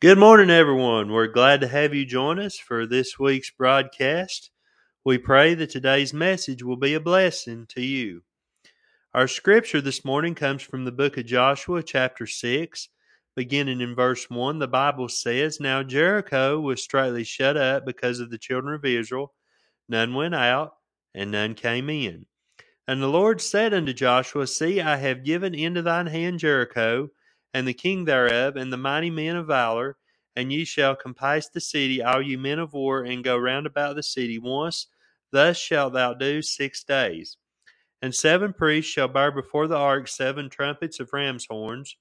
Good morning, everyone. We're glad to have you join us for this week's broadcast. We pray that today's message will be a blessing to you. Our scripture this morning comes from the book of Joshua, chapter 6, beginning in verse 1. The Bible says, Now Jericho was straightly shut up because of the children of Israel. None went out, and none came in. And the Lord said unto Joshua, See, I have given into thine hand Jericho, and the king thereof, and the mighty men of valor, and ye shall compass the city, all you men of war, and go round about the city once. Thus shalt thou do six days. And seven priests shall bear before the ark seven trumpets of ram's horns.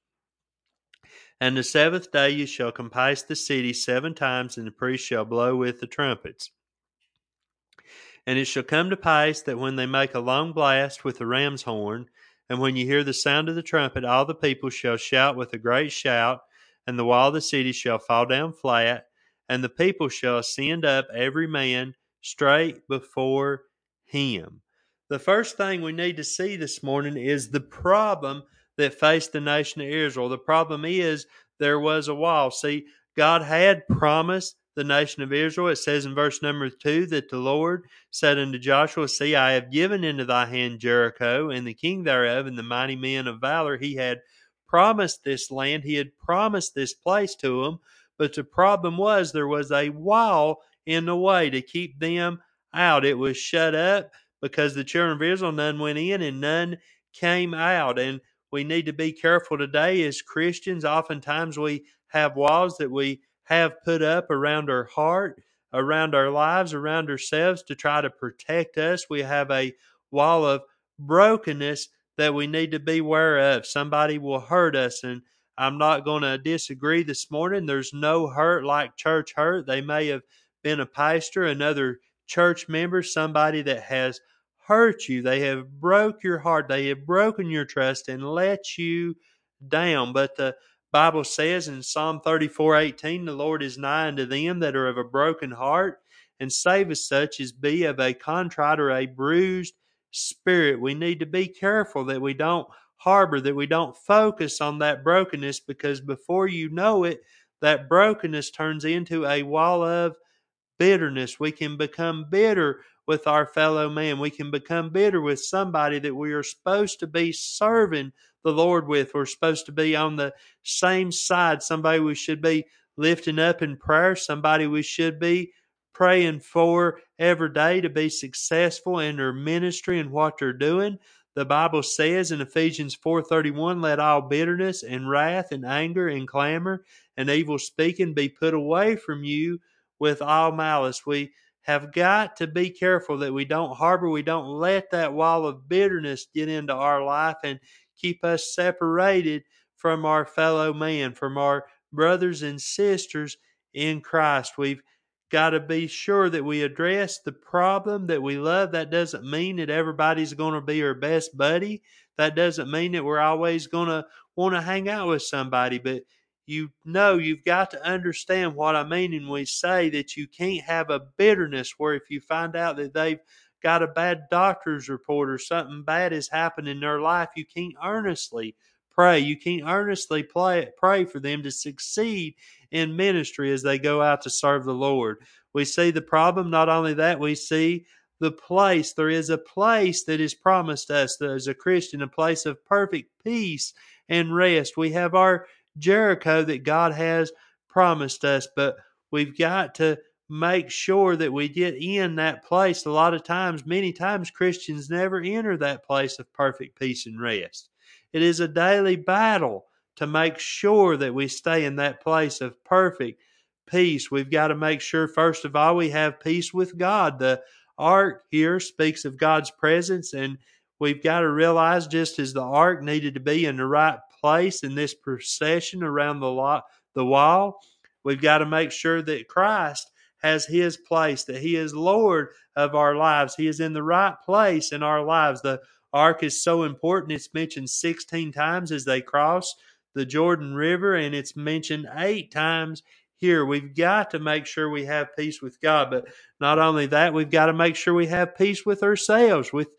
And the seventh day you shall compass the city seven times, and the priests shall blow with the trumpets. And it shall come to pass that when they make a long blast with the ram's horn, and when you hear the sound of the trumpet, all the people shall shout with a great shout, and the wall of the city shall fall down flat, and the people shall ascend up every man straight before him. The first thing we need to see this morning is the problem that faced the nation of Israel. The problem is there was a wall. See, God had promised the nation of Israel. It says in verse number two that the Lord said unto Joshua, See, I have given into thy hand Jericho and the king thereof and the mighty men of valor. He had promised this land, he had promised this place to them, but the problem was there was a wall in the way to keep them out. It was shut up because the children of Israel, none went in and none came out. And we need to be careful today as Christians. Oftentimes we have walls that we have put up around our heart, around our lives, around ourselves to try to protect us. We have a wall of brokenness that we need to be aware of. Somebody will hurt us, and I'm not going to disagree this morning. There's no hurt like church hurt. They may have been a pastor, another church member, somebody that has hurt you. They have broke your heart. They have broken your trust and let you down. But the Bible says in Psalm 34:18, the Lord is nigh unto them that are of a broken heart, and saveth such as be of a contrite or a bruised spirit. We need to be careful that we don't harbor, that we don't focus on that brokenness, because before you know it, that brokenness turns into a wall of bitterness. We can become bitter with our fellow man. We can become bitter with somebody that we are supposed to be serving the Lord with. We're supposed to be on the same side, somebody we should be lifting up in prayer, somebody we should be praying for every day to be successful in their ministry and what they're doing. The Bible says in Ephesians 4:31, let all bitterness and wrath and anger and clamor and evil speaking be put away from you with all malice. We have got to be careful that we don't harbor, we don't let that wall of bitterness get into our life and keep us separated from our fellow man, from our brothers and sisters in Christ. We've got to be sure that we address the problem that we love. That doesn't mean that everybody's going to be our best buddy. That doesn't mean that we're always going to want to hang out with somebody, but you know you've got to understand what I mean when we say that you can't have a bitterness where if you find out that they've got a bad doctor's report or something bad has happened in their life, you can't earnestly pray. You can't earnestly play, pray for them to succeed in ministry as they go out to serve the Lord. We see the problem. Not only that, we see the place. There is a place that is promised us as a Christian, a place of perfect peace and rest. We have our Jericho that God has promised us, but we've got to make sure that we get in that place. A lot of times, many times, Christians never enter that place of perfect peace and rest. It is a daily battle to make sure that we stay in that place of perfect peace. We've got to make sure, first of all, we have peace with God. The ark here speaks of God's presence, and we've got to realize just as the ark needed to be in the right place in this procession around the, lot, the wall, we've got to make sure that Christ has his place, that he is Lord of our lives. He is in the right place in our lives. The ark is so important. It's mentioned 16 times as they cross the Jordan River, and it's mentioned eight times here. We've got to make sure we have peace with God. But not only that, we've got to make sure we have peace with ourselves, with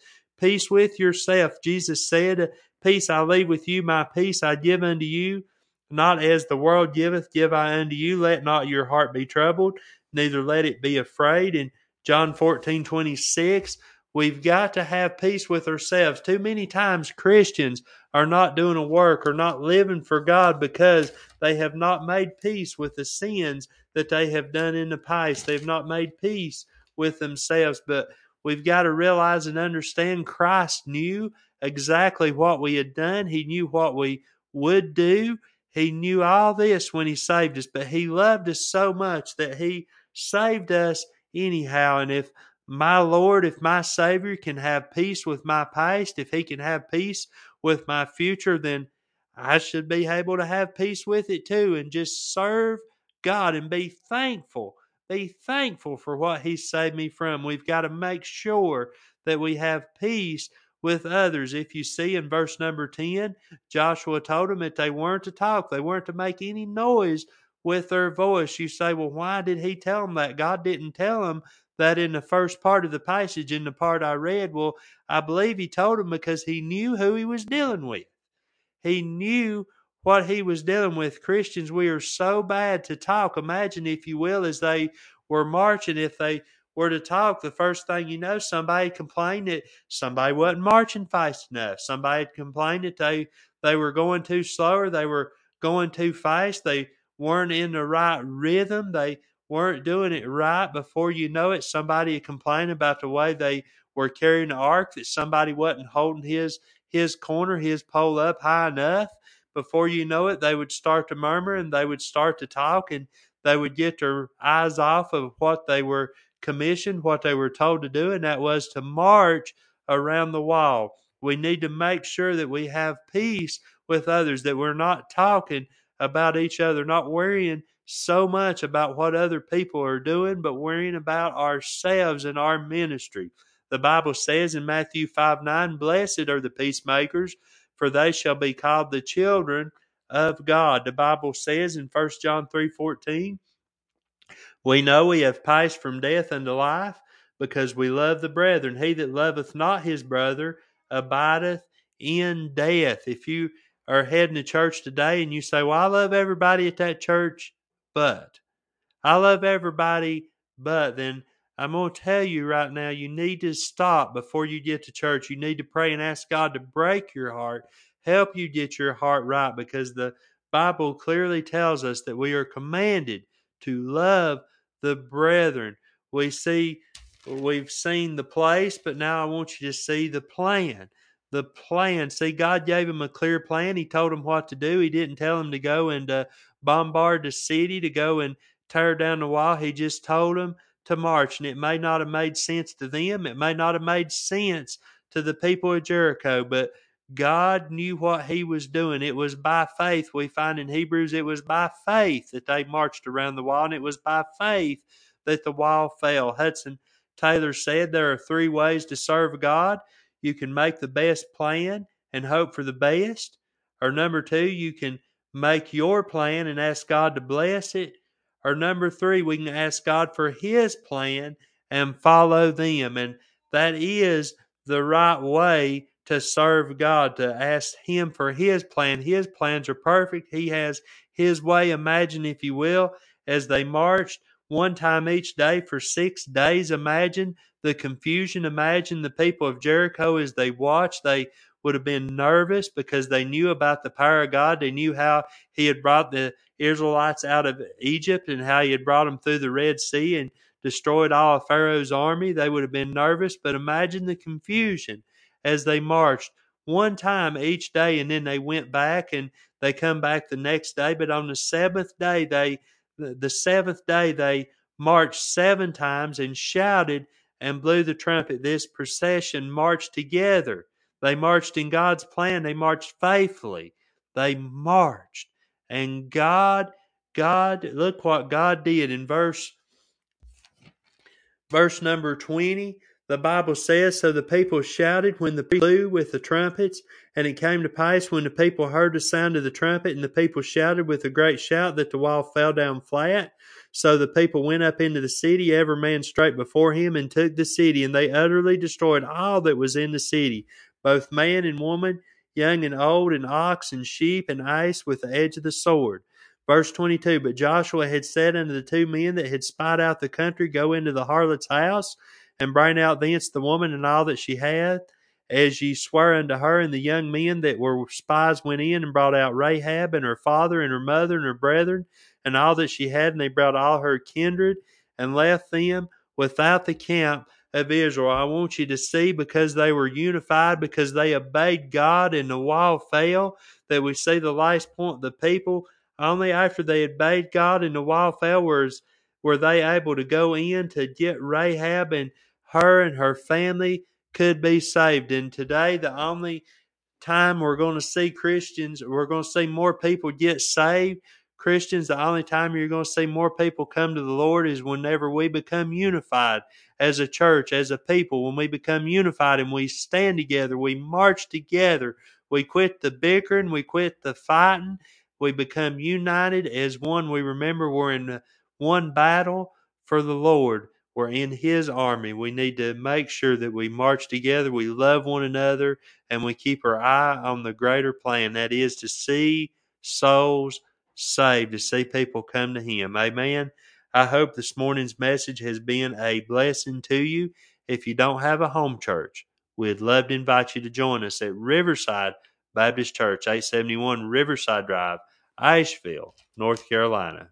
peace with yourself. Jesus said, Peace I leave with you, my peace I give unto you. Not as the world giveth, give I unto you. Let not your heart be troubled, neither let it be afraid. In John fourteen twenty six, we've got to have peace with ourselves. Too many times Christians are not doing a work or not living for God because they have not made peace with the sins that they have done in the past. They've not made peace with themselves. But we've got to realize and understand Christ knew exactly what we had done. He knew what we would do. He knew all this when He saved us, but He loved us so much that He saved us anyhow. And if my Lord, if my Savior can have peace with my past, if He can have peace with my future, then I should be able to have peace with it too and just serve God and be thankful. Be thankful for what He saved me from. We've got to make sure that we have peace with others. If you see in verse number 10, Joshua told them that they weren't to talk, they weren't to make any noise with their voice. You say, well, why did he tell them that? God didn't tell them that in the first part of the passage, in the part I read. Well, I believe he told them because he knew who he was dealing with. He knew what he was dealing with. Christians, we are so bad to talk. Imagine, if you will, as they were marching, if they were to talk, the first thing you know, somebody complained that somebody wasn't marching fast enough. Somebody complained that they they were going too slow or they were going too fast. They weren't in the right rhythm. They weren't doing it right. Before you know it, somebody complained about the way they were carrying the ark, that somebody wasn't holding his his corner, his pole up high enough. Before you know it, they would start to murmur and they would start to talk and they would get their eyes off of what they were commissioned, what they were told to do, and that was to march around the wall. We need to make sure that we have peace with others, that we're not talking about each other, not worrying so much about what other people are doing, but worrying about ourselves and our ministry. The Bible says in Matthew 5 9, Blessed are the peacemakers, for they shall be called the children of God. The Bible says in 1 John three fourteen, We know we have passed from death unto life, because we love the brethren. He that loveth not his brother abideth in death. If you are heading to church today and you say, Well, I love everybody at that church, but I love everybody, but then I'm going to tell you right now, you need to stop before you get to church. You need to pray and ask God to break your heart, help you get your heart right, because the Bible clearly tells us that we are commanded to love the brethren. We see, we've seen the place, but now I want you to see the plan. The plan. See, God gave him a clear plan. He told him what to do. He didn't tell him to go and uh, bombard the city, to go and tear down the wall. He just told him to march. And it may not have made sense to them, it may not have made sense to the people of Jericho, but God knew what he was doing. It was by faith. We find in Hebrews it was by faith that they marched around the wall, and it was by faith that the wall fell. Hudson Taylor said there are three ways to serve God. You can make the best plan and hope for the best. Or number two, you can make your plan and ask God to bless it. Or number three, we can ask God for His plan and follow them. And that is the right way to serve God, to ask Him for His plan. His plans are perfect. He has His way. Imagine, if you will, as they marched one time each day for six days. Imagine the confusion. Imagine the people of Jericho as they watched. They would have been nervous because they knew about the power of God. They knew how He had brought the Israelites out of Egypt and how He had brought them through the Red Sea and destroyed all of Pharaoh's army. They would have been nervous, but imagine the confusion as they marched one time each day and then they went back and they come back the next day. But on the seventh day, they the seventh day they marched seven times and shouted and blew the trumpet. This procession marched together they marched in God's plan. They marched faithfully. They marched. And God, God, look what God did in verse verse number 20. The Bible says, So the people shouted when the people blew with the trumpets, and it came to pass when the people heard the sound of the trumpet, and the people shouted with a great shout that the wall fell down flat. So the people went up into the city, every man straight before him, and took the city, and they utterly destroyed all that was in the city both man and woman, young and old, and ox and sheep and ass with the edge of the sword. Verse 22 But Joshua had said unto the two men that had spied out the country, Go into the harlot's house, and bring out thence the woman and all that she hath, as ye swear unto her. And the young men that were spies went in and brought out Rahab and her father and her mother and her brethren and all that she had, and they brought all her kindred and left them without the camp of Israel. I want you to see because they were unified, because they obeyed God and the wall fell, that we see the last point the people only after they obeyed God and the wall fell was were they able to go in to get Rahab and her and her family could be saved. And today the only time we're going to see Christians, we're going to see more people get saved Christians, the only time you're going to see more people come to the Lord is whenever we become unified as a church, as a people. When we become unified and we stand together, we march together, we quit the bickering, we quit the fighting, we become united as one. We remember we're in one battle for the Lord. We're in His army. We need to make sure that we march together, we love one another, and we keep our eye on the greater plan that is to see souls saved to see people come to Him. Amen. I hope this morning's message has been a blessing to you. If you don't have a home church, we'd love to invite you to join us at Riverside Baptist Church, 871 Riverside Drive, Asheville, North Carolina.